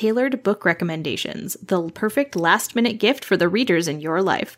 Tailored Book Recommendations, the perfect last minute gift for the readers in your life.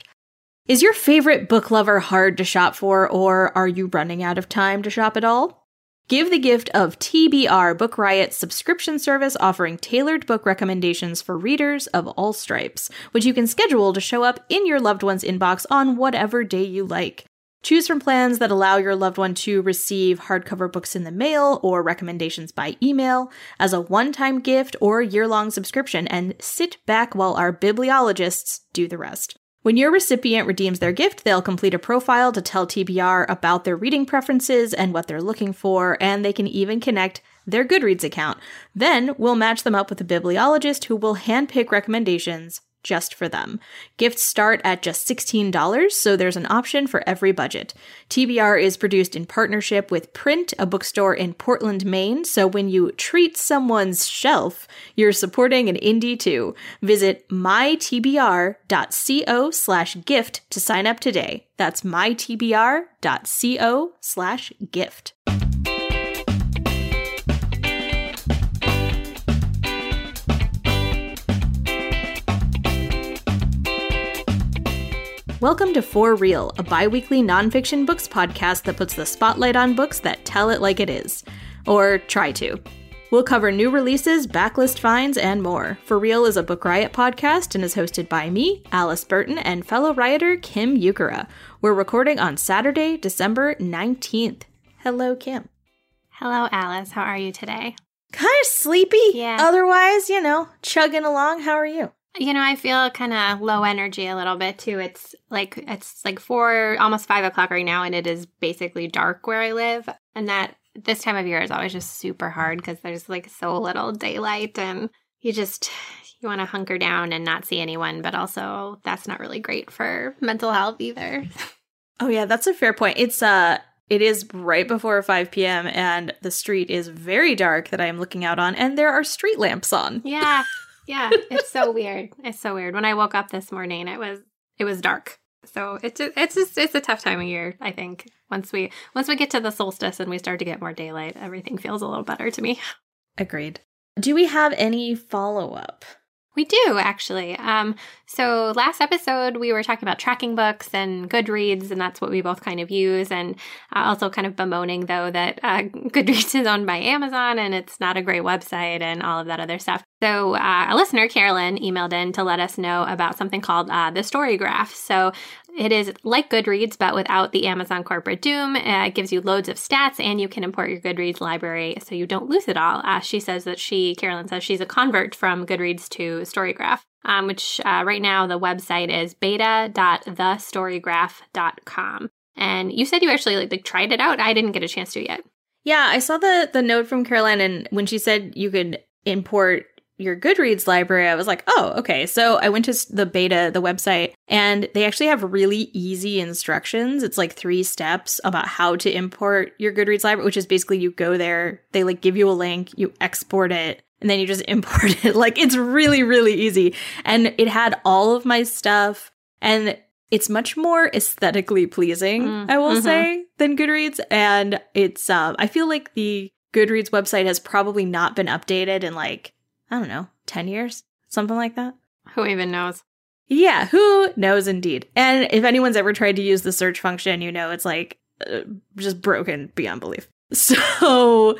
Is your favorite book lover hard to shop for, or are you running out of time to shop at all? Give the gift of TBR Book Riot's subscription service offering tailored book recommendations for readers of all stripes, which you can schedule to show up in your loved one's inbox on whatever day you like. Choose from plans that allow your loved one to receive hardcover books in the mail or recommendations by email as a one time gift or year long subscription, and sit back while our bibliologists do the rest. When your recipient redeems their gift, they'll complete a profile to tell TBR about their reading preferences and what they're looking for, and they can even connect their Goodreads account. Then we'll match them up with a bibliologist who will handpick recommendations just for them. Gifts start at just $16, so there's an option for every budget. TBR is produced in partnership with Print, a bookstore in Portland, Maine, so when you treat someone's shelf, you're supporting an indie too. Visit mytbr.co slash gift to sign up today. That's mytbr.co slash gift. Welcome to For Real, a bi weekly nonfiction books podcast that puts the spotlight on books that tell it like it is. Or try to. We'll cover new releases, backlist finds, and more. For Real is a Book Riot podcast and is hosted by me, Alice Burton, and fellow rioter Kim Ukura. We're recording on Saturday, December 19th. Hello, Kim. Hello, Alice. How are you today? Kind of sleepy. Yeah. Otherwise, you know, chugging along. How are you? You know, I feel kind of low energy a little bit too. It's like it's like four, almost five o'clock right now, and it is basically dark where I live. And that this time of year is always just super hard because there's like so little daylight, and you just you want to hunker down and not see anyone, but also that's not really great for mental health either. Oh yeah, that's a fair point. It's uh it is right before 5 p.m. and the street is very dark that I am looking out on, and there are street lamps on. yeah, yeah, it's so weird. It's so weird. When I woke up this morning, it was it was dark. So it's just, it's just it's a tough time of year. I think once we once we get to the solstice and we start to get more daylight, everything feels a little better to me. Agreed. Do we have any follow up? We do actually. Um, so last episode we were talking about tracking books and Goodreads, and that's what we both kind of use. And uh, also kind of bemoaning though that uh, Goodreads is owned by Amazon and it's not a great website and all of that other stuff. So uh, a listener, Carolyn, emailed in to let us know about something called uh, the Story Graph. So it is like Goodreads, but without the Amazon corporate doom. Uh, it gives you loads of stats, and you can import your Goodreads library so you don't lose it all. Uh, she says that she, Carolyn says, she's a convert from Goodreads to StoryGraph, um, which uh, right now the website is beta.thestorygraph.com. And you said you actually like, like tried it out. I didn't get a chance to yet. Yeah, I saw the the note from Caroline, and when she said you could import your Goodreads library, I was like, oh, okay. So I went to the beta, the website, and they actually have really easy instructions. It's like three steps about how to import your Goodreads library, which is basically you go there, they like give you a link, you export it, and then you just import it. Like it's really, really easy. And it had all of my stuff, and it's much more aesthetically pleasing, Mm, I will mhm. say, than Goodreads. And it's, um, I feel like the Goodreads website has probably not been updated in like, I don't know, 10 years, something like that. Who even knows? Yeah, who knows indeed. And if anyone's ever tried to use the search function, you know it's like uh, just broken beyond belief. So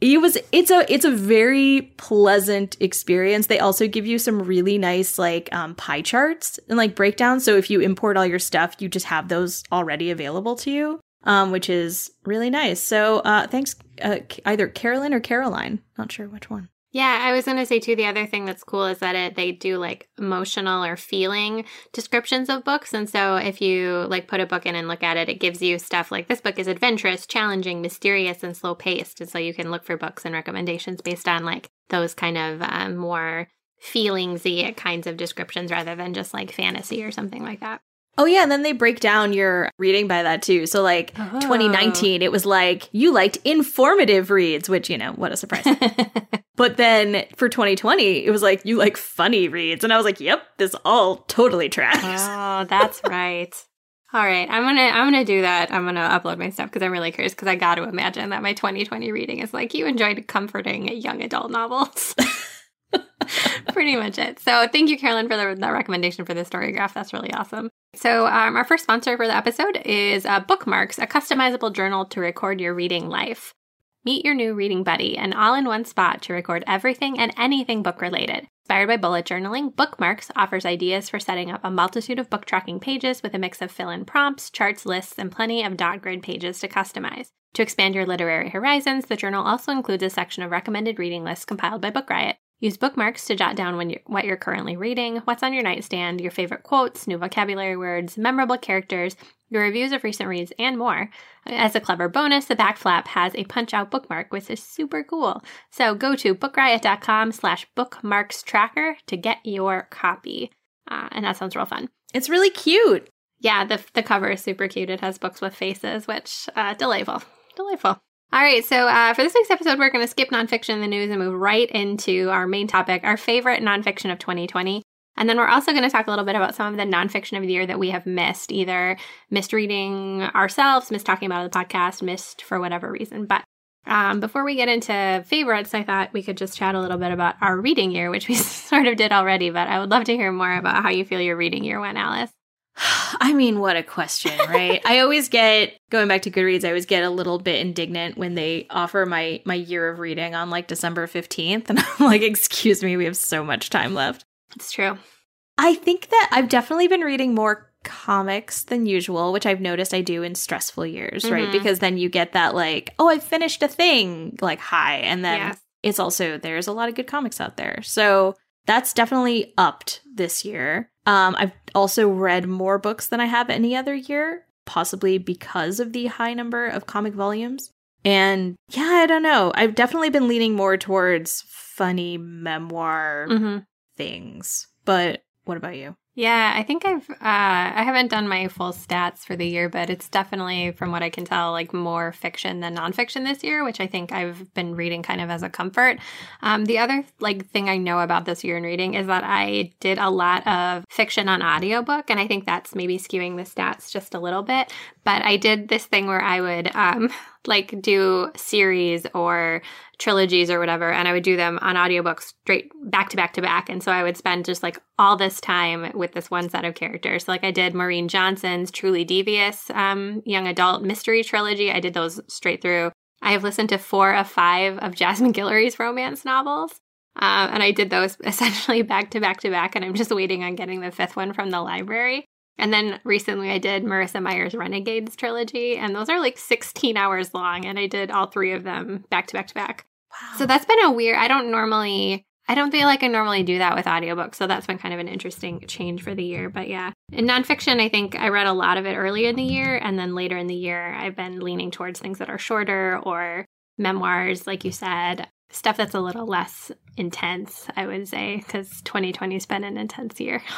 it was it's a it's a very pleasant experience. They also give you some really nice like um, pie charts and like breakdowns. So if you import all your stuff, you just have those already available to you, um, which is really nice. So uh, thanks, uh, either Carolyn or Caroline. Not sure which one. Yeah, I was going to say too. The other thing that's cool is that it they do like emotional or feeling descriptions of books, and so if you like put a book in and look at it, it gives you stuff like this book is adventurous, challenging, mysterious, and slow paced, and so you can look for books and recommendations based on like those kind of um, more feelingsy kinds of descriptions rather than just like fantasy or something like that. Oh yeah, and then they break down your reading by that too. So like Oh. 2019, it was like you liked informative reads, which you know, what a surprise. but then for 2020, it was like you like funny reads, and I was like, yep, this all totally tracks. Oh, that's right. All right, I'm gonna I'm gonna do that. I'm gonna upload my stuff because I'm really curious. Because I got to imagine that my 2020 reading is like you enjoyed comforting young adult novels. Pretty much it. So thank you, Carolyn, for the, recommendation for the story graph. That's really awesome. So um, our first sponsor for the episode is uh, Bookmarks, a customizable journal to record your reading life. Meet your new reading buddy, an all-in-one spot to record everything and anything book-related. Inspired by bullet journaling, Bookmarks offers ideas for setting up a multitude of book tracking pages with a mix of fill-in prompts, charts, lists, and plenty of dot grid pages to customize. To expand your literary horizons, the journal also includes a section of recommended reading lists compiled by Book Riot. Use bookmarks to jot down when you're, what you're currently reading, what's on your nightstand, your favorite quotes, new vocabulary words, memorable characters, your reviews of recent reads, and more. As a clever bonus, the back flap has a punch-out bookmark, which is super cool. So go to bookriot.com slash bookmarks tracker to get your copy. Uh, and that sounds real fun. It's really cute. Yeah, the, the cover is super cute. It has books with faces, which, uh, delightful. Delightful. All right, so uh, for this week's episode, we're going to skip nonfiction the news and move right into our main topic, our favorite nonfiction of 2020. And then we're also going to talk a little bit about some of the nonfiction of the year that we have missed, either missed reading ourselves, missed talking about the podcast, missed for whatever reason. But um, before we get into favorites, I thought we could just chat a little bit about our reading year, which we sort of did already. But I would love to hear more about how you feel your reading year went, Alice. I mean, what a question, right? I always get going back to Goodreads. I always get a little bit indignant when they offer my my year of reading on like December fifteenth, and I'm like, "Excuse me, we have so much time left." It's true. I think that I've definitely been reading more comics than usual, which I've noticed I do in stressful years, right? Mhm. Because then you get that like, "Oh, I finished a thing," like high, and then Yes. it's also there's a lot of good comics out there, so that's definitely upped this year. Um, I've also read more books than I have any other year, possibly because of the high number of comic volumes. And yeah, I don't know. I've definitely been leaning more towards funny memoir hmm things. But what about you? Yeah, I think I've uh I haven't done my full stats for the year, but it's definitely from what I can tell like more fiction than nonfiction this year, which I think I've been reading kind of as a comfort. Um the other like thing I know about this year in reading is that I did a lot of fiction on audiobook and I think that's maybe skewing the stats just a little bit, but I did this thing where I would um like do series or trilogies or whatever and i would do them on audiobooks straight back to back to back. And so i would spend just like all this time with this one set of characters. So like i did maureen johnson's truly devious um, young adult mystery trilogy. I did those straight through. I have listened to four of five of jasmine guillory's romance novels um, and i did those essentially back to back to back and i'm just waiting on getting the fifth one from the library and then recently I did Marissa Meyer's Renegades trilogy, and those are like 16 hours long, and I did all three of them back to back to back. Wow. So that's been a weird, I don't normally, I don't feel like I normally do that with audiobooks. So that's been kind of an interesting change for the year. But yeah, in nonfiction, I think I read a lot of it early in the year. And then later in the year, I've been leaning towards things that are shorter or memoirs, like you said, stuff that's a little less intense, I would say, because 2020 has been an intense year.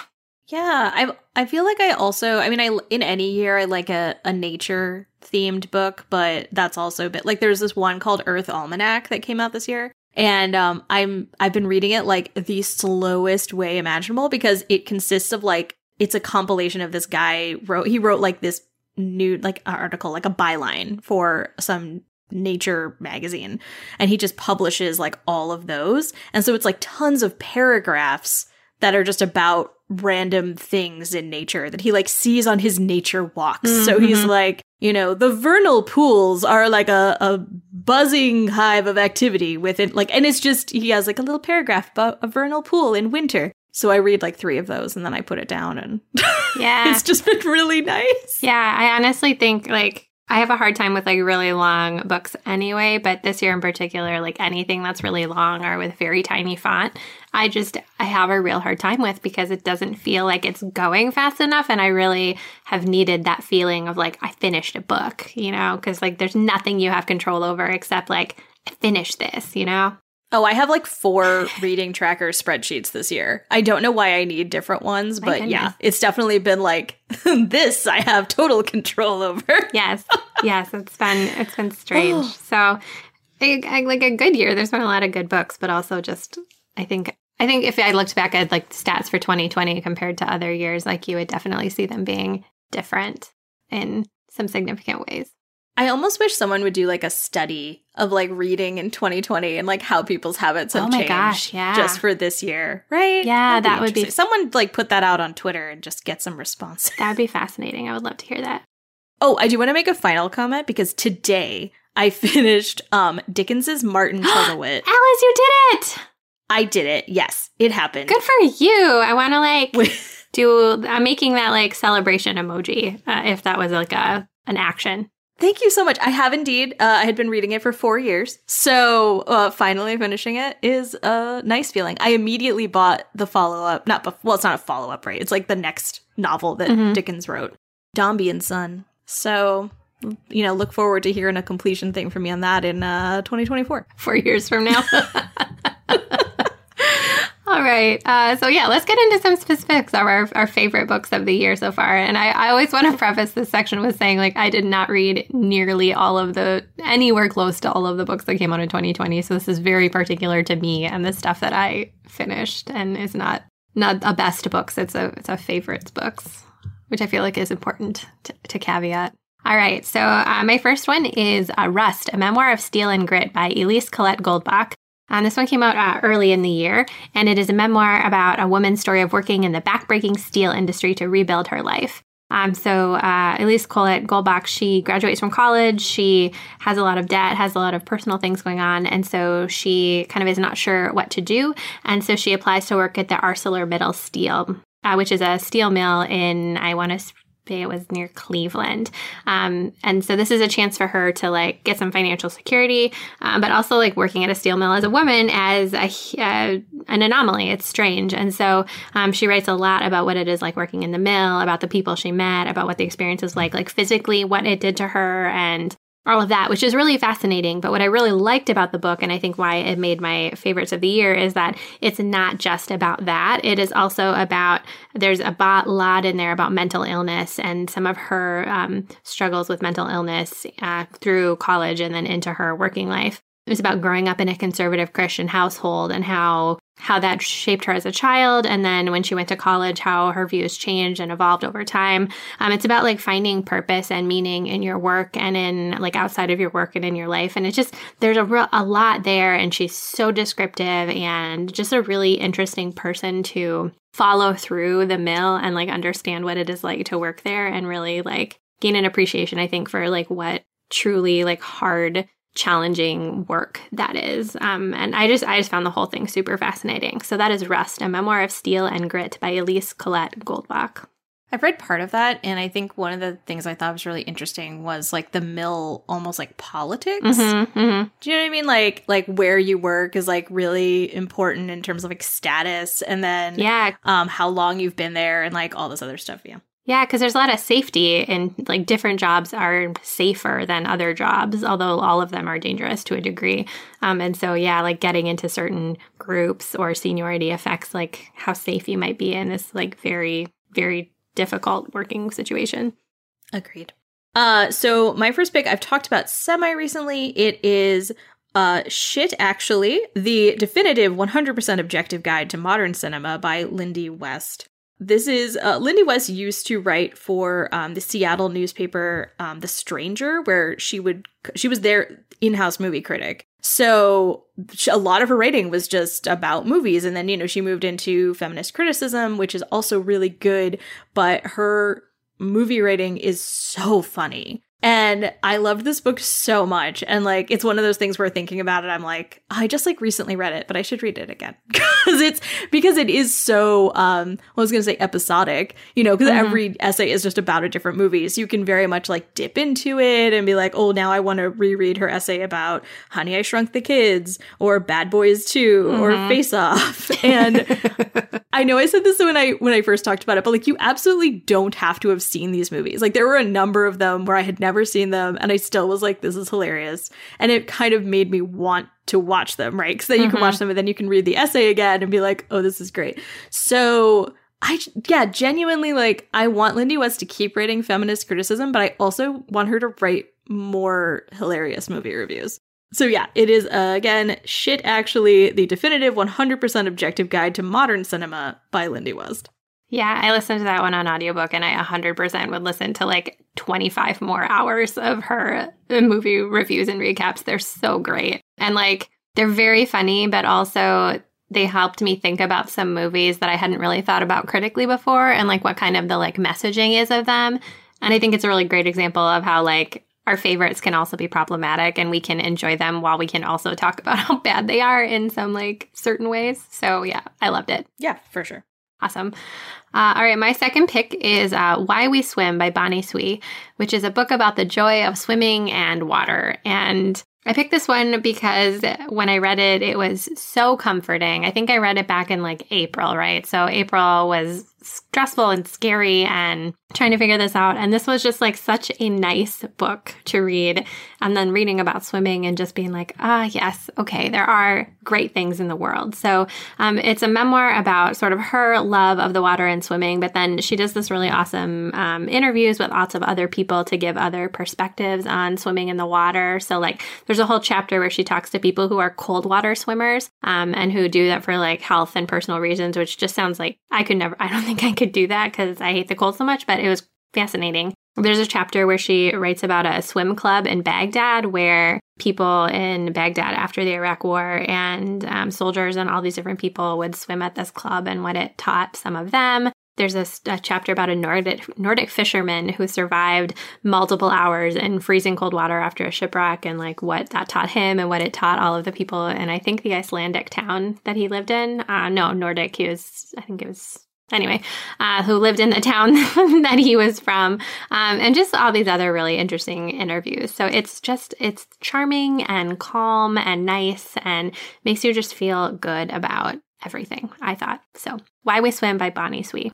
Yeah, I I feel like I also I mean I in any year I like a, a nature themed book, but that's also a bit like there's this one called Earth Almanac that came out this year. And um I'm I've been reading it like the slowest way imaginable because it consists of like it's a compilation of this guy wrote he wrote like this new like article like a byline for some nature magazine and he just publishes like all of those. And so it's like tons of paragraphs that are just about random things in nature that he like sees on his nature walks. So mm-hmm. he's like, you know, the vernal pools are like a, a buzzing hive of activity within like and it's just he has like a little paragraph about a vernal pool in winter. So I read like three of those and then I put it down and Yeah. it's just been really nice. Yeah, I honestly think like I have a hard time with like really long books anyway, but this year in particular, like anything that's really long or with very tiny font, I just I have a real hard time with because it doesn't feel like it's going fast enough and I really have needed that feeling of like I finished a book, you know, cuz like there's nothing you have control over except like I finished this, you know. Oh, I have like four reading tracker spreadsheets this year. I don't know why I need different ones, but yeah, it's definitely been like this I have total control over. Yes, yes, it's been it's been strange. so, I, I, like a good year. There's been a lot of good books, but also just I think I think if I looked back at like stats for 2020 compared to other years, like you would definitely see them being different in some significant ways. I almost wish someone would do like a study of like reading in 2020 and like how people's habits have Oh my changed gosh, yeah. just for this year, right? Yeah, That'd that would be- Someone like put that out on Twitter and just get some response. That would be fascinating. I would love to hear that. Oh, I do want to make a final comment because today I finished um Dickens's Martin Chuzzlewit. Alice, you did it! I did it. Yes, it happened. Good for you. I want to like do. I'm making that like celebration emoji uh, if that was like a an action. Thank you so much. I have indeed. Uh, I had been reading it for four years, so uh, finally finishing it is a nice feeling. I immediately bought the follow up. Not bef- well, it's not a follow up, right? It's like the next novel that Mhm. Dickens wrote, Dombey and Son. So you know, look forward to hearing a completion thing from me on that in uh, 2024. four years from now. All right. Uh, so, yeah, let's get into some specifics of our, our favorite books of the year so far. And I, I always want to preface this section with saying, like, I did not read nearly all of the, anywhere close to all of the books that came out in 2020. So, this is very particular to me and the stuff that I finished and is not not a best books. It's a, it's a favorites books, which I feel like is important to, to caveat. All right, so uh, my first one is uh, Rust, a memoir of steel and grit by Eliese Colette Goldbach. And this one came out uh, early in the year, and it is a memoir about a woman's story of working in the backbreaking steel industry to rebuild her life. Um, so uh, Eliese Colette Goldbach, she graduates from college. She has a lot of debt, has a lot of personal things going on, and so she kind of is not sure what to do. And so she applies to work at the ArcelorMittal Steel, uh, which is a steel mill in I want to it was near Cleveland. Um, and so this is a chance for her to like get some financial security, um, but also like working at a steel mill as a woman as a, uh, an anomaly. It's strange. And so um, she writes a lot about what it is like working in the mill, about the people she met, about what the experience was like, like physically what it did to her and all of that, which is really fascinating. But what I really liked about the book, and I think why it made my favorites of the year, is that it's not just about that. It is also about, there's a lot in there about mental illness and some of her um, struggles with mental illness uh, through college and then into her working life. It was about growing up in a conservative Christian household and how how that shaped her as a child. And then when she went to college how her views changed and evolved over time. Um, it's about like finding purpose and meaning in your work and in like outside of your work and in your life. And it's just there's a, real, a lot there. And she's so descriptive and just a really interesting person to follow through the mill and like understand what it is like to work there and really like gain an appreciation i think for like what truly like hard challenging work that is. Um, and I just I just found the whole thing super fascinating. So that is Rust, a memoir of steel and grit by Eliese Colette Goldbach. I've read part of that, and I think one of the things I thought was really interesting was like the mill, almost like politics. Mm-hmm, mm-hmm. Do you know what I mean? Like, like where you work is like really important in terms of like status, and then Yeah, um, how long you've been there, and like all this other stuff. Yeah. Yeah, because there's a lot of safety, and like different jobs are safer than other jobs, although all of them are dangerous to a degree. Um, and so, yeah, like getting into certain groups or seniority affects like how safe you might be in this like very, very difficult working situation. Agreed. Uh, so my first pick I've talked about semi recently. It is uh, Shit Actually, the definitive 100% objective guide to modern cinema by Lindy West. This is uh, Lindy West used to write for um, the Seattle newspaper um, The Stranger, where she would she was their in-house movie critic. So a lot of her writing was just about movies, and then you know she moved into feminist criticism, which is also really good. But her movie writing is so funny. And I loved this book so much. And like, it's one of those things where thinking about it, I'm like, I just like recently read it, but I should read it again. Cause it's, because it is so, um, I was going to say episodic, you know, because Mhm. every essay is just about a different movie. So you can very much like dip into it and be like, oh, now I want to reread her essay about Honey, I Shrunk the Kids or Bad Boys 2 or Mhm. Face Off. And I know I said this when I when I first talked about it, but like you absolutely don't have to have seen these movies. Like there were a number of them where I had never seen them and I still was like this is hilarious. And it kind of made me want to watch them, right? Cuz then you mm-hmm. can watch them and then you can read the essay again and be like, "Oh, this is great." So, I yeah, genuinely like I want Lindy West to keep writing feminist criticism, but I also want her to write more hilarious movie reviews. So yeah, it is uh, again shit actually the definitive 100% objective guide to modern cinema by Lindy West. Yeah, I listened to that one on audiobook and I 100% would listen to like 25 more hours of her uh, movie reviews and recaps. They're so great. And like they're very funny, but also they helped me think about some movies that I hadn't really thought about critically before and like what kind of the like messaging is of them. And I think it's a really great example of how like our favorites can also be problematic and we can enjoy them while we can also talk about how bad they are in some like certain ways. So yeah, I loved it. Yeah, for sure. Awesome. Uh, all right, my second pick is uh, Why We Swim by Bonnie Tsui, which is a book about the joy of swimming and water. And I picked this one because when I read it, it was so comforting. I think I read it back in like April, right? So April was stressful and scary and trying to figure this out. And this was just like such a nice book to read. And then reading about swimming and just being like, ah, yes, okay, there are great things in the world. So um, it's a memoir about sort of her love of the water and swimming. But then she does this really awesome um, interviews with lots of other people to give other perspectives on swimming in the water. So, like, there's a whole chapter where she talks to people who are cold water swimmers um, and who do that for like health and personal reasons, which just sounds like I could never, I don't think I could do that because I hate the cold so much, but it was fascinating. There's a chapter where she writes about a swim club in Baghdad where people in Baghdad after the Iraq War and um, soldiers and all these different people would swim at this club and what it taught some of them. There's a, a, chapter about a Nordic Nordic fisherman who survived multiple hours in freezing cold water after a shipwreck, and like what that taught him and what it taught all of the people. And I think the Icelandic town that he lived in. Uh, no, Nordic. He was. I think it was anyway, uh, who lived in the town that he was from, um, and just all these other really interesting interviews. So it's just, it's charming and calm and nice and makes you just feel good about everything, I thought. So, Why We Swim by Bonnie Tsui.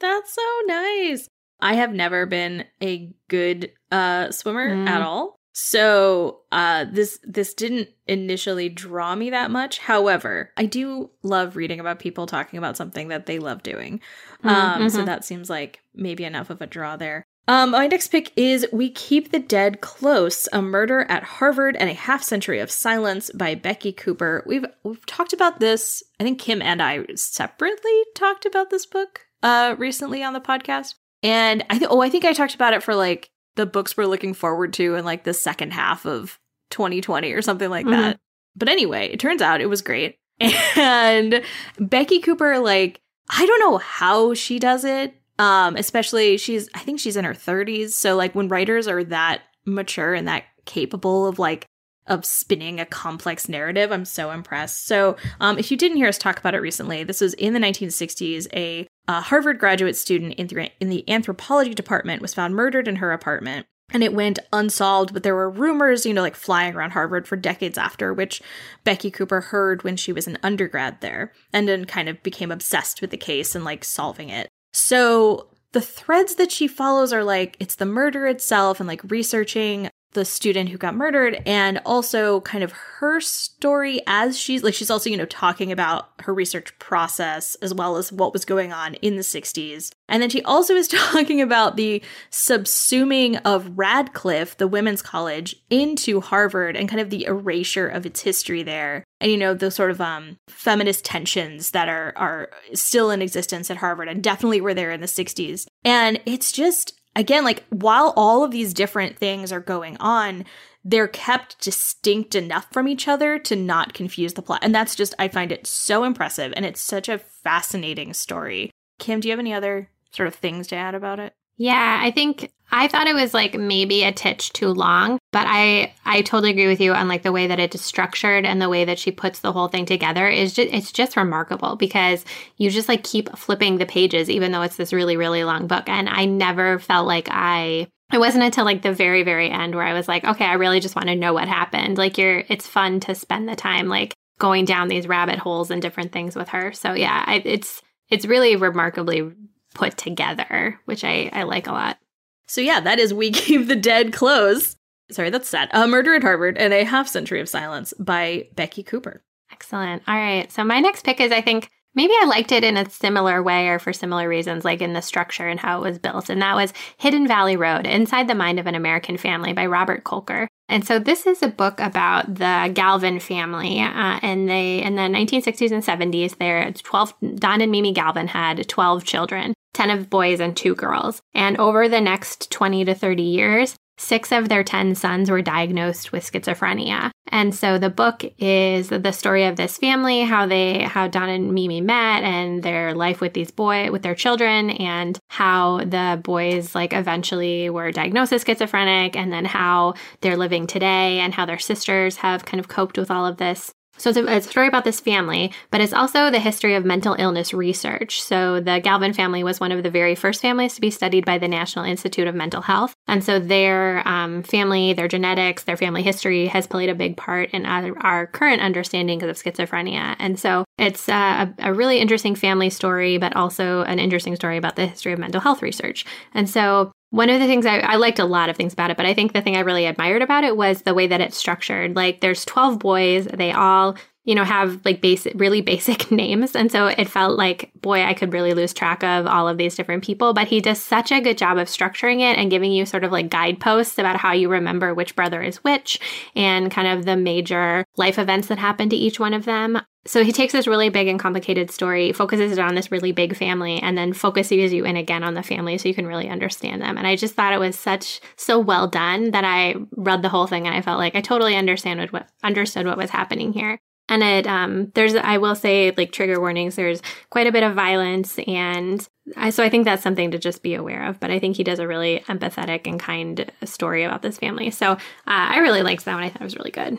That's so nice. I have never been a good uh, swimmer mm. at all. So uh, this this didn't initially draw me that much. However, I do love reading about people talking about something that they love doing. Mm, um, mm-hmm. So that seems like maybe enough of a draw there. Um, my next pick is We Keep the Dead Close, A Murder at Harvard and a Half Century of Silence by Becky Cooper. We've we've talked about this. I think Kim and I separately talked about this book uh recently on the podcast. And I think oh, I think I talked about it for like the books we're looking forward to in like the second half of 2020 or something like mm-hmm. that. But anyway, it turns out it was great. And Becky Cooper, like, I don't know how she does it. Um, especially she's I think she's in her 30s. So like when writers are that mature and that capable of like of spinning a complex narrative. I'm so impressed. So, um, if you didn't hear us talk about it recently, this was in the 1960s. A, a Harvard graduate student in, th- in the anthropology department was found murdered in her apartment. And it went unsolved, but there were rumors, you know, like flying around Harvard for decades after, which Becky Cooper heard when she was an undergrad there and then kind of became obsessed with the case and like solving it. So the threads that she follows are like it's the murder itself and like researching the student who got murdered and also kind of her story as she's like she's also you know talking about her research process as well as what was going on in the 60s and then she also is talking about the subsuming of radcliffe the women's college into harvard and kind of the erasure of its history there. And you know the sort of um feminist tensions that are are still in existence at harvard and definitely were there in the 60s and it's just again, like while all of these different things are going on, they're kept distinct enough from each other to not confuse the plot. And that's just, I find it so impressive. And it's such a fascinating story. Kim, do you have any other sort of things to add about it? Yeah, I think I thought it was like maybe a titch too long, but I I totally agree with you on like the way that it is structured and the way that she puts the whole thing together is just it's just remarkable because you just like keep flipping the pages even though it's this really really long book and I never felt like I it wasn't until like the very very end where I was like, okay, I really just want to know what happened. Like you're it's fun to spend the time like going down these rabbit holes and different things with her. So yeah, I, it's it's really remarkably put together, which I, I like a lot. So yeah, that is We Keep the Dead Close. Sorry, that's sad. A Murder at Harvard and a Half Century of Silence by Becky Cooper. Excellent. All right. So my next pick is I think maybe I liked it in a similar way or for similar reasons, like in the structure and how it was built. And that was Hidden Valley Road Inside the Mind of an American Family by Robert Kolker. And so this is a book about the Galvin family, uh, and they in the 1960s and 70s, there 12 Don and Mimi Galvin had 12 children, 10 of boys and two girls. And over the next 20 to 30 years, Six of their 10 sons were diagnosed with schizophrenia. And so the book is the story of this family, how they, how Don and Mimi met and their life with these boy, with their children and how the boys like eventually were diagnosed as schizophrenic and then how they're living today and how their sisters have kind of coped with all of this. So it's a, a, story about this family, but it's also the history of mental illness research. So the Galvin family was one of the very first families to be studied by the National Institute of Mental Health. And so their um, family, their genetics, their family history has played a big part in our, our current understanding of schizophrenia. And so it's a, a really interesting family story, but also an interesting story about the history of mental health research. And so one of the things I, I, liked a lot of things about it, but I think the thing I really admired about it was the way that it's structured. Like there's 12 boys, they all, you know, have like basic, really basic names. And so it felt like, boy, I could really lose track of all of these different people. But he does such a good job of structuring it and giving you sort of like guideposts about how you remember which brother is which and kind of the major life events that happen to each one of them. So he takes this really big and complicated story, focuses it on this really big family, and then focuses you in again on the family so you can really understand them. And I just thought it was such so well done that I read the whole thing and I felt like I totally understand what, what understood what was happening here. And it um there's I will say like trigger warnings, there's quite a bit of violence and I, so I think that's something to just be aware of. But I think he does a really empathetic and kind story about this family. So uh, I really liked that one. I thought it was really good.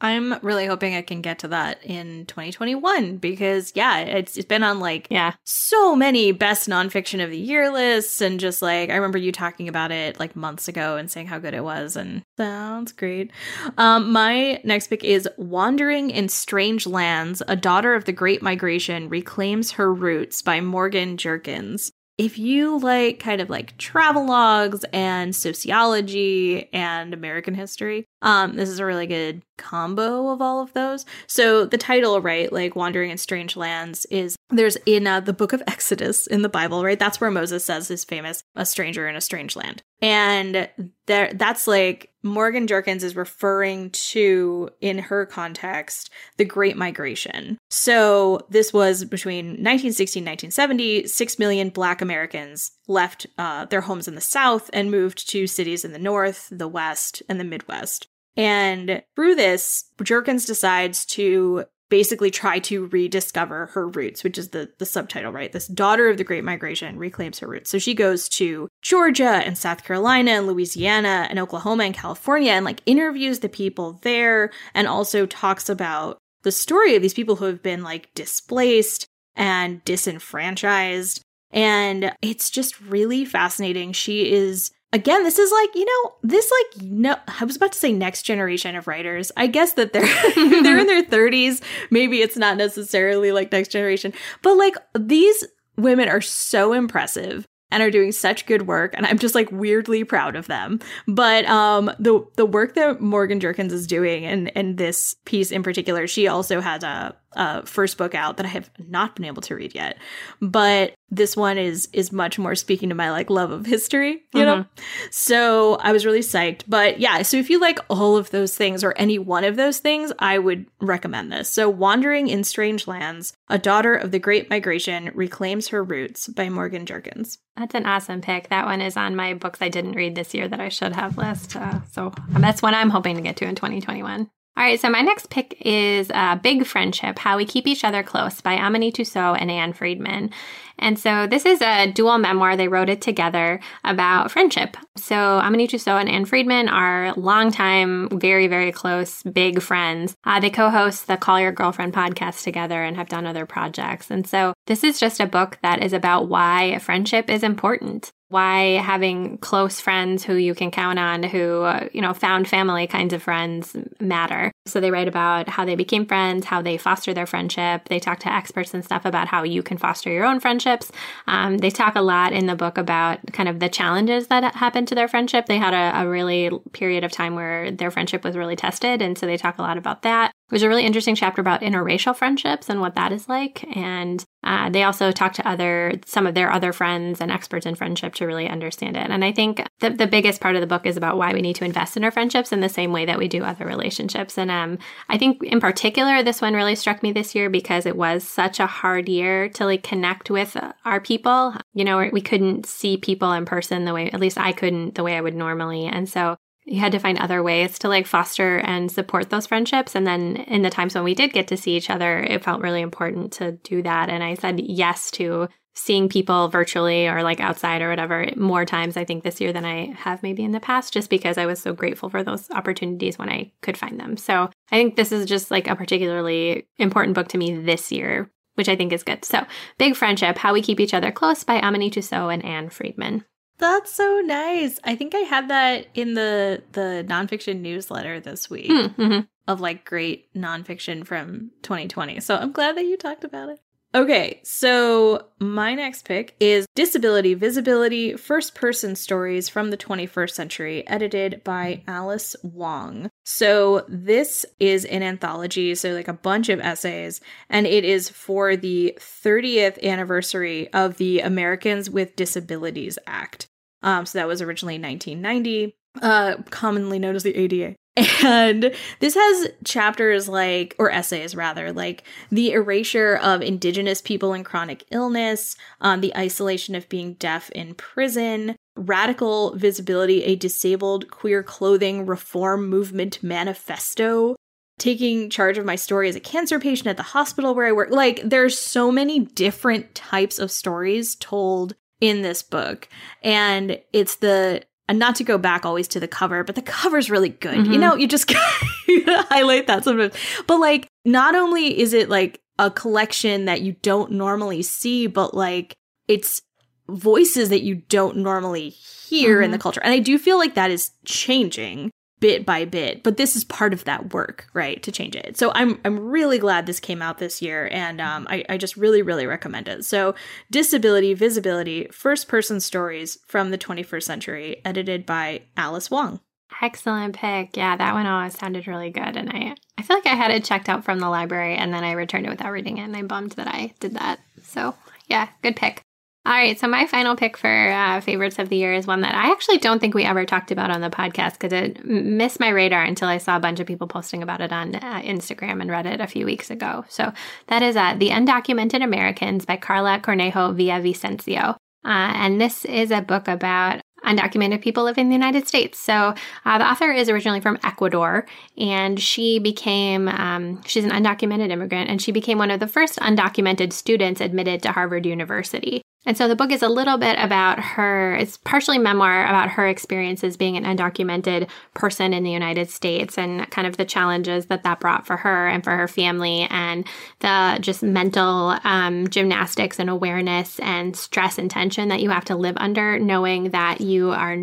I'm really hoping I can get to that in 2021 because yeah, it's it's been on like yeah so many best nonfiction of the year lists and just like I remember you talking about it like months ago and saying how good it was and sounds great. Um, my next pick is Wandering in Strange Lands: A Daughter of the Great Migration Reclaims Her Roots by Morgan Jerkins if you like kind of like travel logs and sociology and American history, um, this is a really good combo of all of those. So the title, right, like Wandering in Strange Lands, is there's in uh, the book of Exodus in the Bible, right? That's where Moses says is famous, a stranger in a strange land. And there that's like Morgan Jerkins is referring to in her context the Great Migration. So this was between 1960 and 1970, 6 million black Americans left uh, their homes in the South and moved to cities in the North, the West, and the Midwest. And through this, Jerkins decides to basically try to rediscover her roots, which is the, the subtitle, right? This daughter of the Great Migration reclaims her roots. So she goes to Georgia and South Carolina and Louisiana and Oklahoma and California and like interviews the people there and also talks about the story of these people who have been like displaced and disenfranchised. And it's just really fascinating. She is again, this is like, you know, this like no I was about to say next generation of writers. I guess that they're they're in their 30s. Maybe it's not necessarily like next generation, but like these women are so impressive and are doing such good work and I'm just like weirdly proud of them. But um the the work that Morgan Jerkins is doing and and this piece in particular, she also has a uh, first book out that I have not been able to read yet. But this one is is much more speaking to my like love of history, you mm-hmm. know. So I was really psyched. But yeah, so if you like all of those things or any one of those things, I would recommend this. So Wandering in Strange Lands, A Daughter of the Great Migration Reclaims Her Roots by Morgan Jerkins. That's an awesome pick. That one is on my books I didn't read this year that I should have list. Uh, so that's one I'm hoping to get to in 2021. All right, so my next pick is uh, Big Friendship How We Keep Each Other Close by Aminatou and Ann Friedman. And so this is a dual memoir. They wrote it together about friendship. So Aminatou and Ann Friedman are longtime, very, very close, big friends. Uh, they co host the Call Your Girlfriend podcast together and have done other projects. And so this is just a book that is about why friendship is important. Why having close friends who you can count on, who, uh, you know, found family kinds of friends matter. So they write about how they became friends, how they foster their friendship. They talk to experts and stuff about how you can foster your own friendships. Um, they talk a lot in the book about kind of the challenges that happened to their friendship. They had a, a really period of time where their friendship was really tested. And so they talk a lot about that. There's a really interesting chapter about interracial friendships and what that is like. And uh, they also talk to other some of their other friends and experts in friendship to really understand it. And I think the, the biggest part of the book is about why we need to invest in our friendships in the same way that we do other relationships. And um, I think in particular, this one really struck me this year because it was such a hard year to like connect with our people. You know, we couldn't see people in person the way, at least I couldn't the way I would normally. And so you had to find other ways to like foster and support those friendships. And then in the times when we did get to see each other, it felt really important to do that. And I said yes to seeing people virtually or like outside or whatever more times, I think, this year than I have maybe in the past, just because I was so grateful for those opportunities when I could find them. So I think this is just like a particularly important book to me this year, which I think is good. So, Big Friendship How We Keep Each Other Close by Aminatou Sow and Ann Friedman. That's so nice. I think I had that in the the nonfiction newsletter this week Hmm, mm-hmm. of like great nonfiction from 2020. So I'm glad that you talked about it. Okay, so my next pick is Disability Visibility First Person Stories from the 21st Century, edited by Alice Wong. So this is an anthology, so like a bunch of essays, and it is for the 30th anniversary of the Americans with Disabilities Act. Um, so that was originally 1990, uh, commonly known as the ADA. And this has chapters like, or essays rather, like the erasure of indigenous people in chronic illness, um, the isolation of being deaf in prison, radical visibility, a disabled queer clothing reform movement manifesto, taking charge of my story as a cancer patient at the hospital where I work. Like, there's so many different types of stories told in this book. And it's the and not to go back always to the cover, but the cover's really good. Mhm. You know, you just highlight that sometimes. But like, not only is it like a collection that you don't normally see, but like it's voices that you don't normally hear in the culture. And I do feel like that is changing bit by bit, but this is part of that work, right? To change it. So I'm I'm really glad this came out this year and um I, I just really, really recommend it. So Disability, Visibility, First Person Stories from the 21st Century, edited by Alice Wong. Excellent pick. Yeah, that one always sounded really good. And I, I feel like I had it checked out from the library and then I returned it without reading it. And I'm bummed that I did that. So, yeah, good pick. All right. So, my final pick for uh, favorites of the year is one that I actually don't think we ever talked about on the podcast because it missed my radar until I saw a bunch of people posting about it on uh, Instagram and read it a few weeks ago. So, that is uh, The Undocumented Americans by Karla Cornejo Villavicencio. Uh, and this is a book about undocumented people living in the United States. So uh, the author is originally from Ecuador, and she became um, she's an undocumented immigrant, and she became one of the first undocumented students admitted to Harvard University. And so the book is a little bit about her, it's partially memoir about her experiences being an undocumented person in the United States and kind of the challenges that that brought for her and for her family and the just mental um, gymnastics and awareness and stress and tension that you have to live under knowing that you are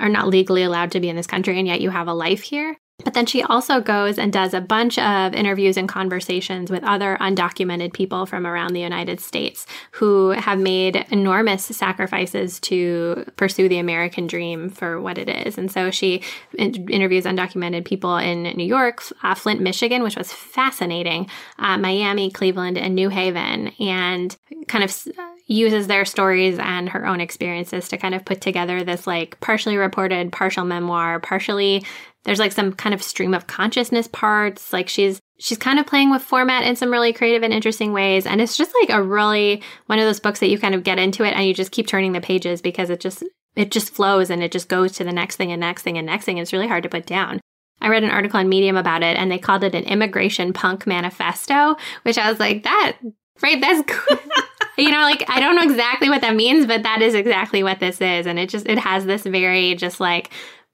are not legally allowed to be in this country and yet you have a life here. But then she also goes and does a bunch of interviews and conversations with other undocumented people from around the United States who have made enormous sacrifices to pursue the American dream for what it is. And so she in- interviews undocumented people in New York, uh, Flint, Michigan, which was fascinating, uh, Miami, Cleveland, and New Haven, and kind of uses their stories and her own experiences to kind of put together this like partially reported, partial memoir, partially there's like some kind of stream of consciousness parts. Like she's she's kind of playing with format in some really creative and interesting ways. And it's just like a really one of those books that you kind of get into it and you just keep turning the pages because it just it just flows and it just goes to the next thing and next thing and next thing. It's really hard to put down. I read an article on Medium about it and they called it an immigration punk manifesto, which I was like, that right, that's cool. you know, like I don't know exactly what that means, but that is exactly what this is. And it just it has this very just like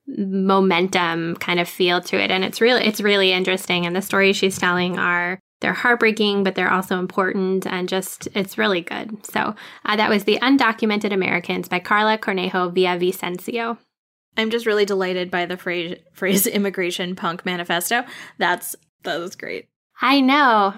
momentum kind of feel to it and it's really it's really interesting and the stories she's telling are they're heartbreaking, but they're also important and just, it's really good. So uh, that was The Undocumented Americans by Karla Cornejo Villavicencio. I'm just really delighted by the phrase, phrase immigration punk manifesto. That's, that was great. I know,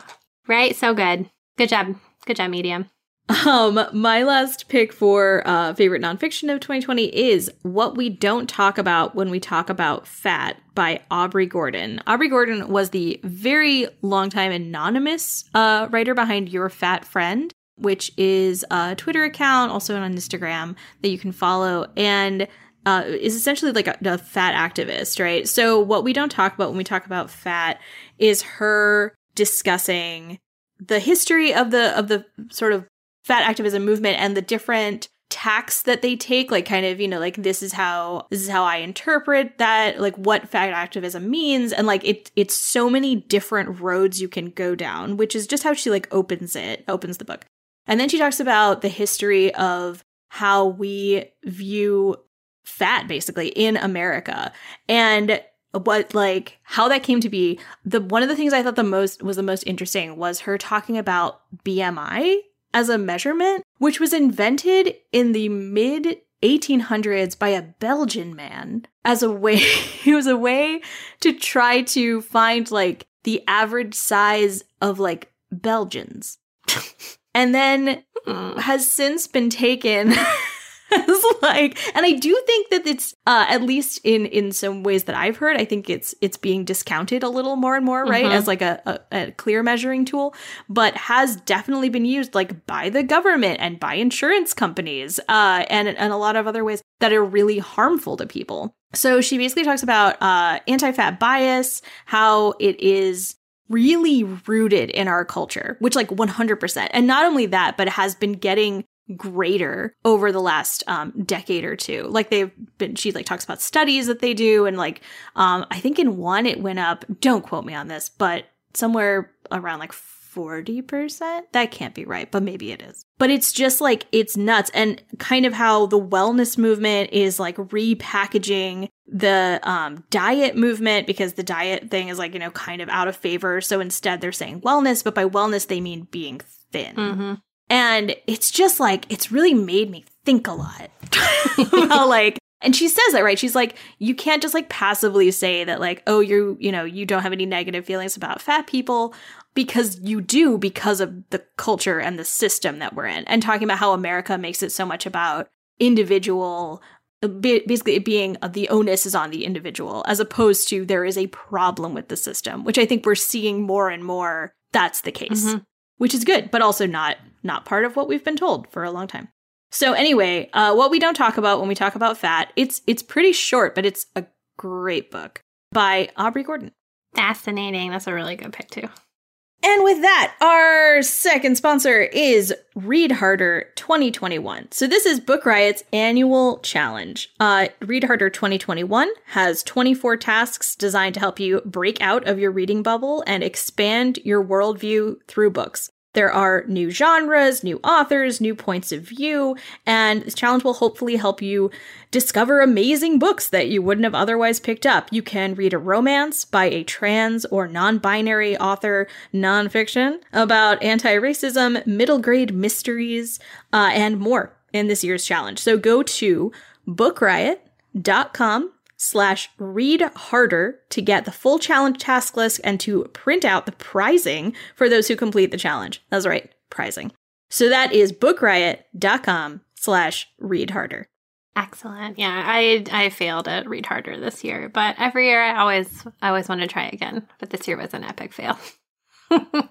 right? So good. Good job. Good job, Medium. Um, my last pick for uh, favorite nonfiction of 2020 is What We Don't Talk About When We Talk About Fat by Aubrey Gordon. Aubrey Gordon was the very long time anonymous uh, writer behind Your Fat Friend, which is a Twitter account, also on Instagram, that you can follow. And uh, is essentially like a, a fat activist, right? So, what we don't talk about when we talk about fat is her discussing the history of the of the sort of fat activism movement and the different tacks that they take like kind of you know like this is how this is how i interpret that like what fat activism means. And like it it's so many different roads you can go down which is just how she like opens it opens the book. And then she talks about the history of how we view fat basically in america and what like how that came to be. The one of the things i thought the most was the most interesting was her talking about bmi as a measurement, which was invented in the mid 1800s by a Belgian man as a way, it was a way to try to find like the average size of like Belgians. and then hmm. has since been taken like and i do think that it's uh at least in in some ways that i've heard i think it's it's being discounted a little more and more right mm-hmm. as like a, a, a clear measuring tool but has definitely been used like by the government and by insurance companies uh and and a lot of other ways that are really harmful to people so she basically talks about uh anti-fat bias how it is really rooted in our culture, which like 100%. And not only that, but it has been getting greater over the last um, decade or two. Like they've been, she like talks about studies that they do, and like um, I think in one it went up. Don't quote me on this, but somewhere around like 40%. That can't be right, but maybe it is. But it's just like, it's nuts. And kind of how the wellness movement is like repackaging the um, diet movement because the diet thing is like, you know, kind of out of favor. So instead they're saying wellness, but by wellness they mean being thin. Mm-hmm. And it's just like, it's really made me think a lot about like, and she says that, right? She's like, you can't just like passively say that, like, oh, you, you know, you don't have any negative feelings about fat people because you do because of the culture and the system that we're in. And talking about how America makes it so much about individual basically it being the onus is on the individual as opposed to there is a problem with the system which i think we're seeing more and more that's the case mm-hmm. which is good but also not not part of what we've been told for a long time. So anyway, uh, what we don't talk about when we talk about fat, it's it's pretty short, but it's a great book by Aubrey Gordon. Fascinating. That's a really good pick too. And with that, our second sponsor is Read Harder 2021. So this is Book Riot's annual challenge. Uh, Read Harder 2021 has 24 tasks designed to help you break out of your reading bubble and expand your worldview through books. There are new genres, new authors, new points of view, and this challenge will hopefully help you discover amazing books that you wouldn't have otherwise picked up. You can read a romance by a trans or non binary author, nonfiction, about anti racism, middle grade mysteries, uh, and more in this year's challenge. So go to bookriot.com slash read harder to get the full challenge task list and to print out the prizing for those who complete the challenge. That's right, prizing. So that is bookriot.com slash read harder. Excellent. Yeah, I I failed at read harder this year, but every year I always I always want to try again. But this year was an epic fail.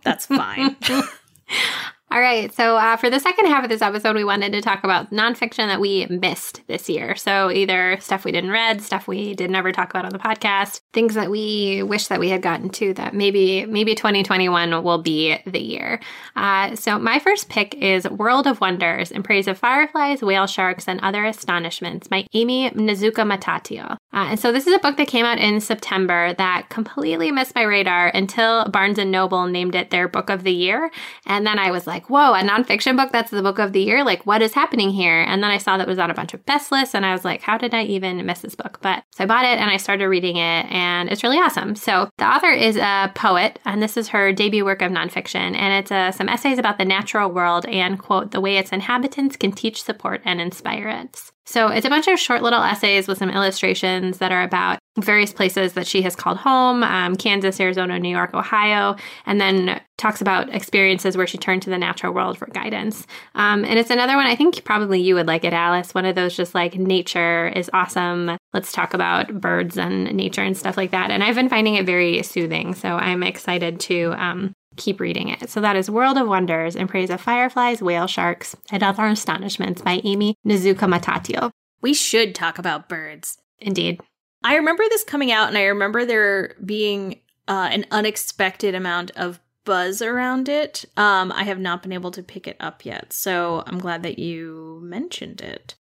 That's fine. All right. So, uh, for the second half of this episode, we wanted to talk about nonfiction that we missed this year. So, either stuff we didn't read, stuff we did never talk about on the podcast, things that we wish that we had gotten to that maybe maybe 2021 will be the year. Uh, so, my first pick is World of Wonders in praise of fireflies, whale sharks, and other astonishments by Aimee Nezhukumatathil. Uh, and so this is a book that came out in September that completely missed my radar until Barnes and Noble named it their book of the year. And then I was like, whoa, a nonfiction book that's the book of the year? Like, what is happening here? And then I saw that it was on a bunch of best lists and I was like, how did I even miss this book? But so I bought it and I started reading it and it's really awesome. So the author is a poet and this is her debut work of nonfiction. And it's uh, some essays about the natural world and, quote, the way its inhabitants can teach, support, and inspire it. So it's a bunch of short little essays with some illustrations that are about various places that she has called home um, Kansas, Arizona, New York, Ohio, and then talks about experiences where she turned to the natural world for guidance. Um, and it's another one, I think probably you would like it, Alice. One of those just like nature is awesome. Let's talk about birds and nature and stuff like that. And I've been finding it very soothing. So I'm excited to um, keep reading it. So that is World of Wonders in Praise of Fireflies, Whale Sharks, and Other Astonishments by Amy Nizuka Matatio. We should talk about birds. Indeed. I remember this coming out, and I remember there being uh, an unexpected amount of buzz around it. Um, I have not been able to pick it up yet, so I'm glad that you mentioned it.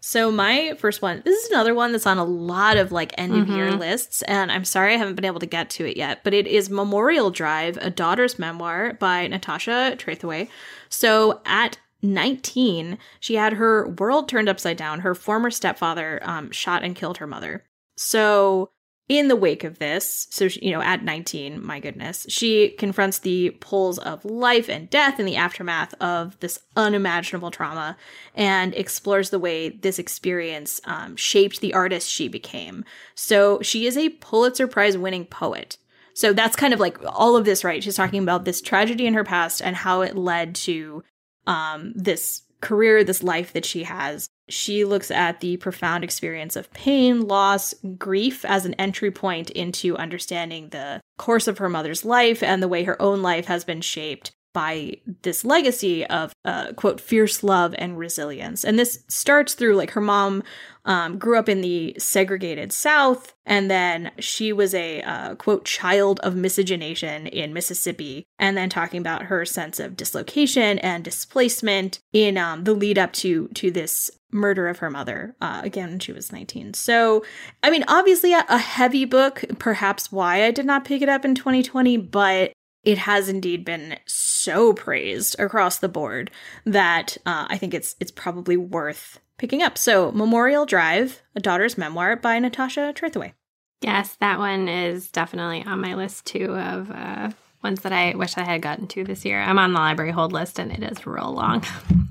So my first one, this is another one that's on a lot of like end of year Mhm. lists, and I'm sorry I haven't been able to get to it yet, but it is Memorial Drive, a daughter's memoir by Natasha Trethewey. So at 19, she had her world turned upside down. Her former stepfather um, shot and killed her mother. So in the wake of this, so she, you know, at 19, my goodness, she confronts the pulls of life and death in the aftermath of this unimaginable trauma and explores the way this experience um, shaped the artist she became. So she is a Pulitzer Prize winning poet. So that's kind of like all of this, right? She's talking about this tragedy in her past and how it led to um, this career, this life that she has. She looks at the profound experience of pain, loss, grief as an entry point into understanding the course of her mother's life and the way her own life has been shaped by this legacy of uh, quote fierce love and resilience. And this starts through like her mom um, grew up in the segregated south and then she was a uh, quote child of miscegenation in mississippi and then talking about her sense of dislocation and displacement in um, the lead up to to this murder of her mother uh, again when she was 19 so i mean obviously a, a heavy book perhaps why i did not pick it up in 2020 but it has indeed been so praised across the board that uh, I think it's it's probably worth picking up. So, Memorial Drive, a daughter's memoir by Natasha Trethewey. Yes, that one is definitely on my list too of uh, ones that I wish I had gotten to this year. I'm on the library hold list and it is real long.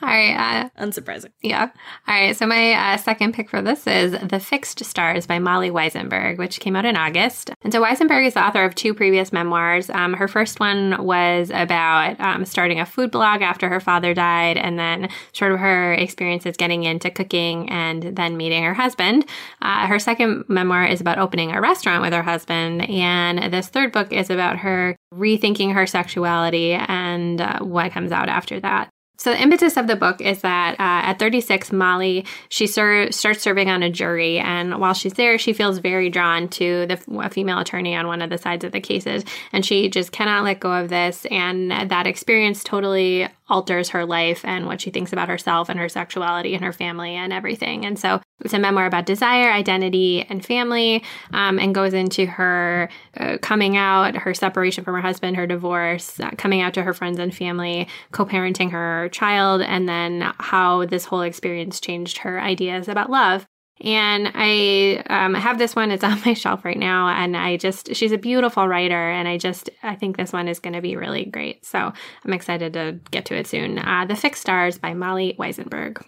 All right. Uh, Unsurprising. yeah. All right. So my uh, second pick for this is The Fixed Stars by Molly Wizenberg, which came out in August. And so Wizenberg is the author of two previous memoirs. Um, her first one was about um, starting a food blog after her father died, and then sort of her experiences getting into cooking and then meeting her husband. Uh, her second memoir is about opening a restaurant with her husband. And this third book is about her rethinking her sexuality and uh, what comes out after that. So the impetus of the book is that uh, at 36, Molly she ser- starts serving on a jury, and while she's there, she feels very drawn to the a female attorney on one of the sides of the cases, and she just cannot let go of this. And that experience totally alters her life and what she thinks about herself and her sexuality and her family and everything. And so it's a memoir about desire, identity, and family, um, and goes into her uh, coming out, her separation from her husband, her divorce, uh, coming out to her friends and family, co parenting her child, and then how this whole experience changed her ideas about love. And I um, have this one. It's on my shelf right now, and I just she's a beautiful writer, and I just I think this one is going to be really great. So I'm excited to get to it soon. Uh, the Fixed Stars by Molly Wizenberg.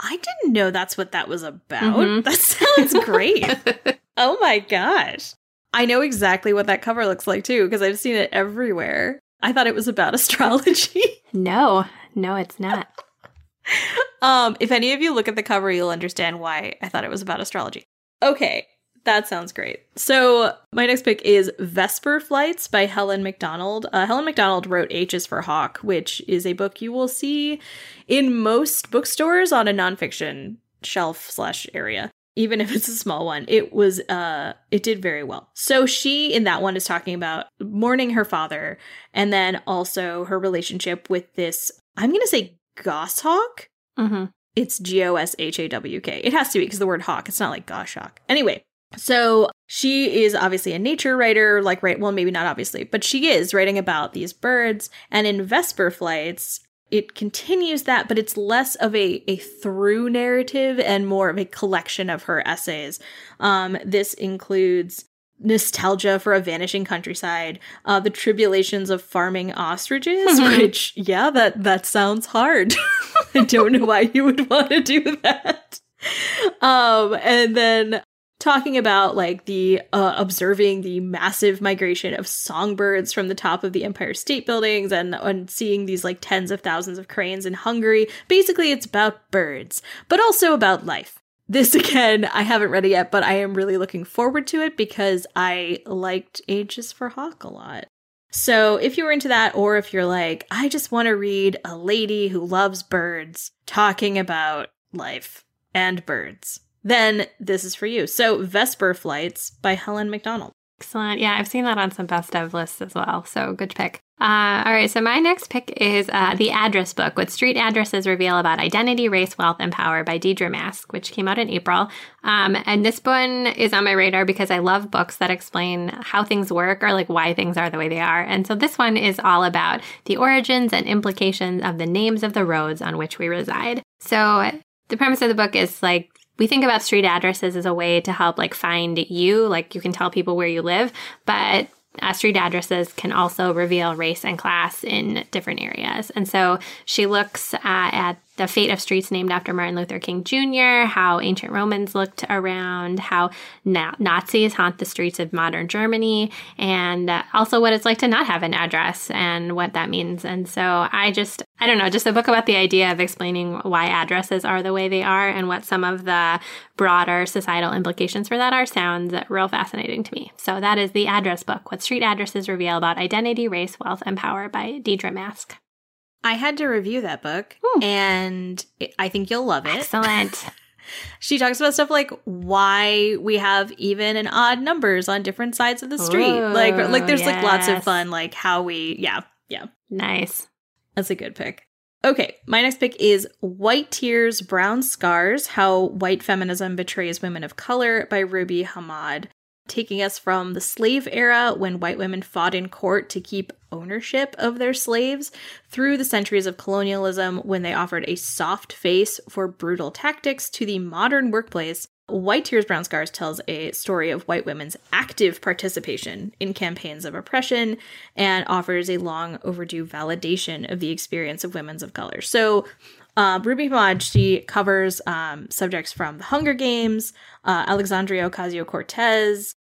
I didn't know that's what that was about. Mhm. That sounds great. oh my gosh. I know exactly what that cover looks like too, because I've seen it everywhere. I thought it was about astrology. no, no, it's not. Um, if any of you look at the cover, you'll understand why I thought it was about astrology. Okay, that sounds great. So, my next pick is Vesper Flights by Helen Macdonald. Uh, Helen Macdonald wrote H is for Hawk, which is a book you will see in most bookstores on a nonfiction shelf slash area. Even if it's a small one, it was uh it did very well. So she in that one is talking about mourning her father and then also her relationship with this I'm gonna say goshawk hmm it's G O S H A W K. It has to be because the word hawk, it's not like goshawk. Anyway, so she is obviously a nature writer, like, right, well, maybe not obviously, but she is writing about these birds. And in Vesper Flights, it continues that, but it's less of a, a through narrative and more of a collection of her essays. Um, this includes nostalgia for a vanishing countryside, uh, the tribulations of farming ostriches, which, yeah, that, that sounds hard. I don't know why you would want to do that. Um, and then talking about like the uh, observing the massive migration of songbirds from the top of the Empire State Buildings and and seeing these like tens of thousands of cranes in Hungary. Basically, it's about birds, but also about life. This again, I haven't read it yet, but I am really looking forward to it because I liked H is for Hawk a lot. So, if you're into that, or if you're like, I just want to read a lady who loves birds talking about life and birds, then this is for you. So, Vesper Flights by Helen Macdonald. Excellent. Yeah, I've seen that on some best of lists as well. So good pick. Uh, all right, so my next pick is uh, The Address Book, what street addresses reveal about identity, race, wealth, and power by Deirdre Mask, which came out in April. Um, and this one is on my radar because I love books that explain how things work or like why things are the way they are. And so this one is all about the origins and implications of the names of the roads on which we reside. So the premise of the book is like we think about street addresses as a way to help like find you like you can tell people where you live but uh, street addresses can also reveal race and class in different areas and so she looks uh, at the fate of streets named after Martin Luther King Jr., how ancient Romans looked around, how na- Nazis haunt the streets of modern Germany, and uh, also what it's like to not have an address and what that means. And so I just, I don't know, just a book about the idea of explaining why addresses are the way they are and what some of the broader societal implications for that are sounds real fascinating to me. So that is the address book, What Street Addresses Reveal About Identity, Race, Wealth, and Power by Deirdre Mask. I had to review that book, hmm. and I think you'll love it. Excellent. she talks about stuff like why we have even and odd numbers on different sides of the street. Ooh, like, like oh, there's like lots of fun, like how we, yeah, yeah. nice. That's a good pick. Okay, my next pick is White Tears, Brown Scars How White Feminism Betrays Women of Color by Ruby Hamad. Taking us from the slave era when white women fought in court to keep ownership of their slaves through the centuries of colonialism when they offered a soft face for brutal tactics to the modern workplace. White Tears, Brown Scars tells a story of white women's active participation in campaigns of oppression and offers a long overdue validation of the experience of women's of color. So, uh, Ruby Hamad, she covers um, subjects from the Hunger Games, uh, Alexandria Ocasio Cortez,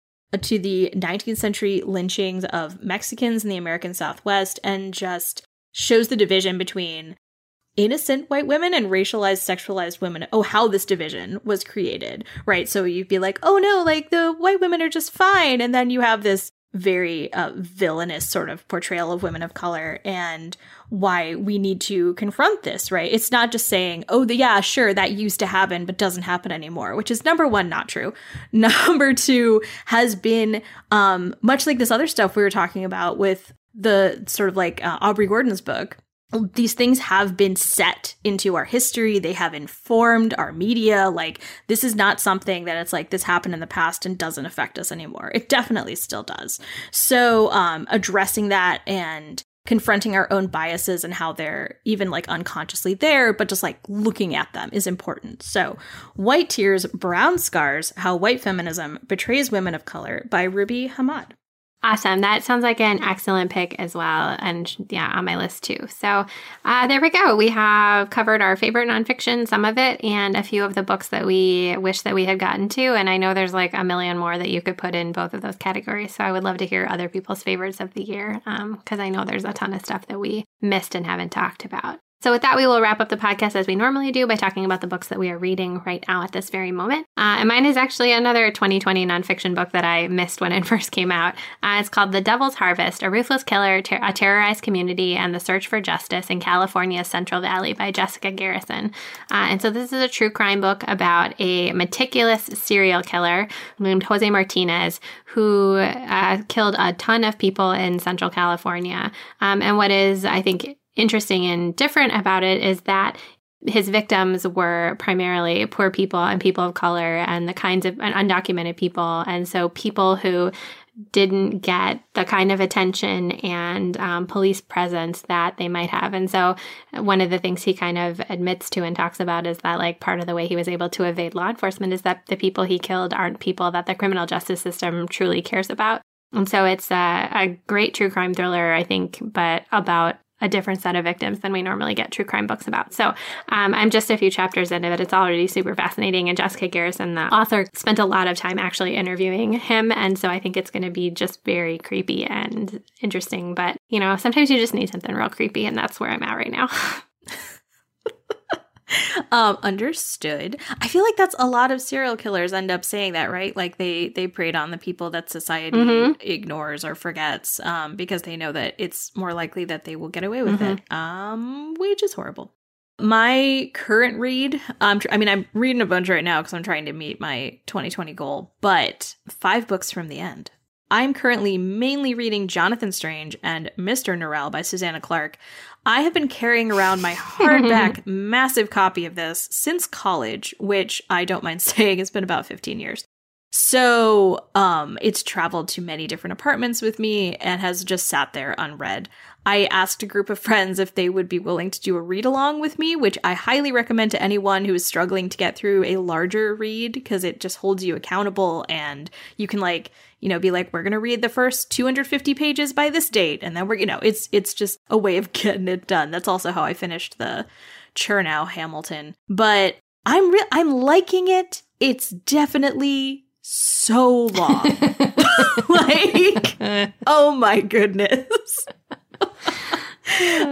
to the 19th century lynchings of Mexicans in the American Southwest, and just shows the division between innocent white women and racialized sexualized women. Oh how this division was created right? So you'd be like oh no like the white women are just fine. And then you have this very uh, villainous sort of portrayal of women of color and why we need to confront this right? It's not just saying oh the, yeah sure that used to happen but doesn't happen anymore which is number one not true. Number two has been um much like this other stuff we were talking about with the sort of like uh, aubrey gordon's book these things have been set into our history. They have informed our media. Like, this is not something that it's like this happened in the past and doesn't affect us anymore. It definitely still does. So, um, addressing that and confronting our own biases and how they're even like unconsciously there, but just like looking at them is important. So, White Tears, Brown Scars How White Feminism Betrays Women of Color by Ruby Hamad. Awesome. That sounds like an excellent pick as well. And yeah, on my list too. So uh, there we go. We have covered our favorite nonfiction, some of it, and a few of the books that we wish that we had gotten to. And I know there's like a million more that you could put in both of those categories. So I would love to hear other people's favorites of the year because I know there's a ton of stuff that we missed and haven't talked about. So, with that, we will wrap up the podcast as we normally do by talking about the books that we are reading right now at this very moment. Uh, and mine is actually another 2020 nonfiction book that I missed when it first came out. Uh, it's called The Devil's Harvest A Ruthless Killer, ter- a Terrorized Community, and the Search for Justice in California's Central Valley by Jessica Garrison. Uh, and so, this is a true crime book about a meticulous serial killer named Jose Martinez who uh, killed a ton of people in Central California. Um, and what is, I think, interesting and different about it is that his victims were primarily poor people and people of color and the kinds of undocumented people. And so people who didn't get the kind of attention and um, police presence that they might have. And so, one of the things he kind of admits to and talks about is that, like, part of the way he was able to evade law enforcement is that the people he killed aren't people that the criminal justice system truly cares about. And so, it's a, a great true crime thriller, I think, but about a different set of victims than we normally get true crime books about. So um, I'm just a few chapters into it. It's already super fascinating. And Jessica Garrison, the author, spent a lot of time actually interviewing him. And so I think it's going to be just very creepy and interesting. But, you know, sometimes you just need something real creepy. And that's where I'm at right now. um understood i feel like that's a lot of serial killers end up saying that right like they they preyed on the people that society mm-hmm. ignores or forgets um because they know that it's more likely that they will get away with mm-hmm. it um which is horrible my current read um i mean i'm reading a bunch right now because i'm trying to meet my 2020 goal but five books from the end I'm currently mainly reading Jonathan Strange and Mr. Norrell by Susanna Clarke. I have been carrying around my hardback massive copy of this since college, which I don't mind saying has been about 15 years. So, um, it's traveled to many different apartments with me and has just sat there unread. I asked a group of friends if they would be willing to do a read along with me, which I highly recommend to anyone who is struggling to get through a larger read because it just holds you accountable and you can like you know, be like, we're going to read the first 250 pages by this date. And then we're, you know, it's, it's just a way of getting it done. That's also how I finished the Chernow Hamilton. But I'm, re- I'm liking it. It's definitely so long. like, oh my goodness.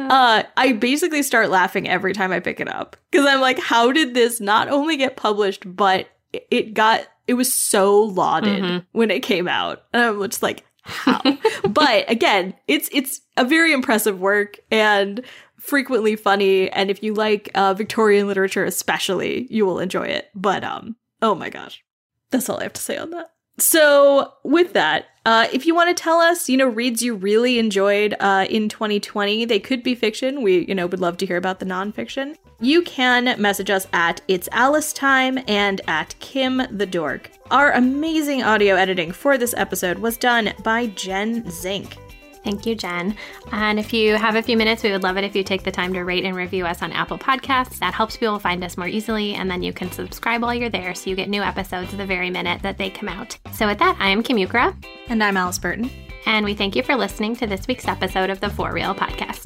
Uh, I basically start laughing every time I pick it up because I'm like, how did this not only get published, but it got it was so lauded mm-hmm. when it came out. And I'm just like, how? but again, it's it's a very impressive work and frequently funny. And if you like uh, Victorian literature, especially, you will enjoy it. But um, oh my gosh, that's all I have to say on that. So, with that, uh, if you want to tell us, you know, reads you really enjoyed uh, in 2020, they could be fiction. We, you know, would love to hear about the nonfiction. You can message us at It's Alice Time and at Kim the Dork. Our amazing audio editing for this episode was done by Jen Zink. Thank you, Jen. And if you have a few minutes, we would love it if you take the time to rate and review us on Apple Podcasts. That helps people find us more easily, and then you can subscribe while you're there so you get new episodes the very minute that they come out. So, with that, I am Kim Ukura. And I'm Alice Burton. And we thank you for listening to this week's episode of the For Real Podcast.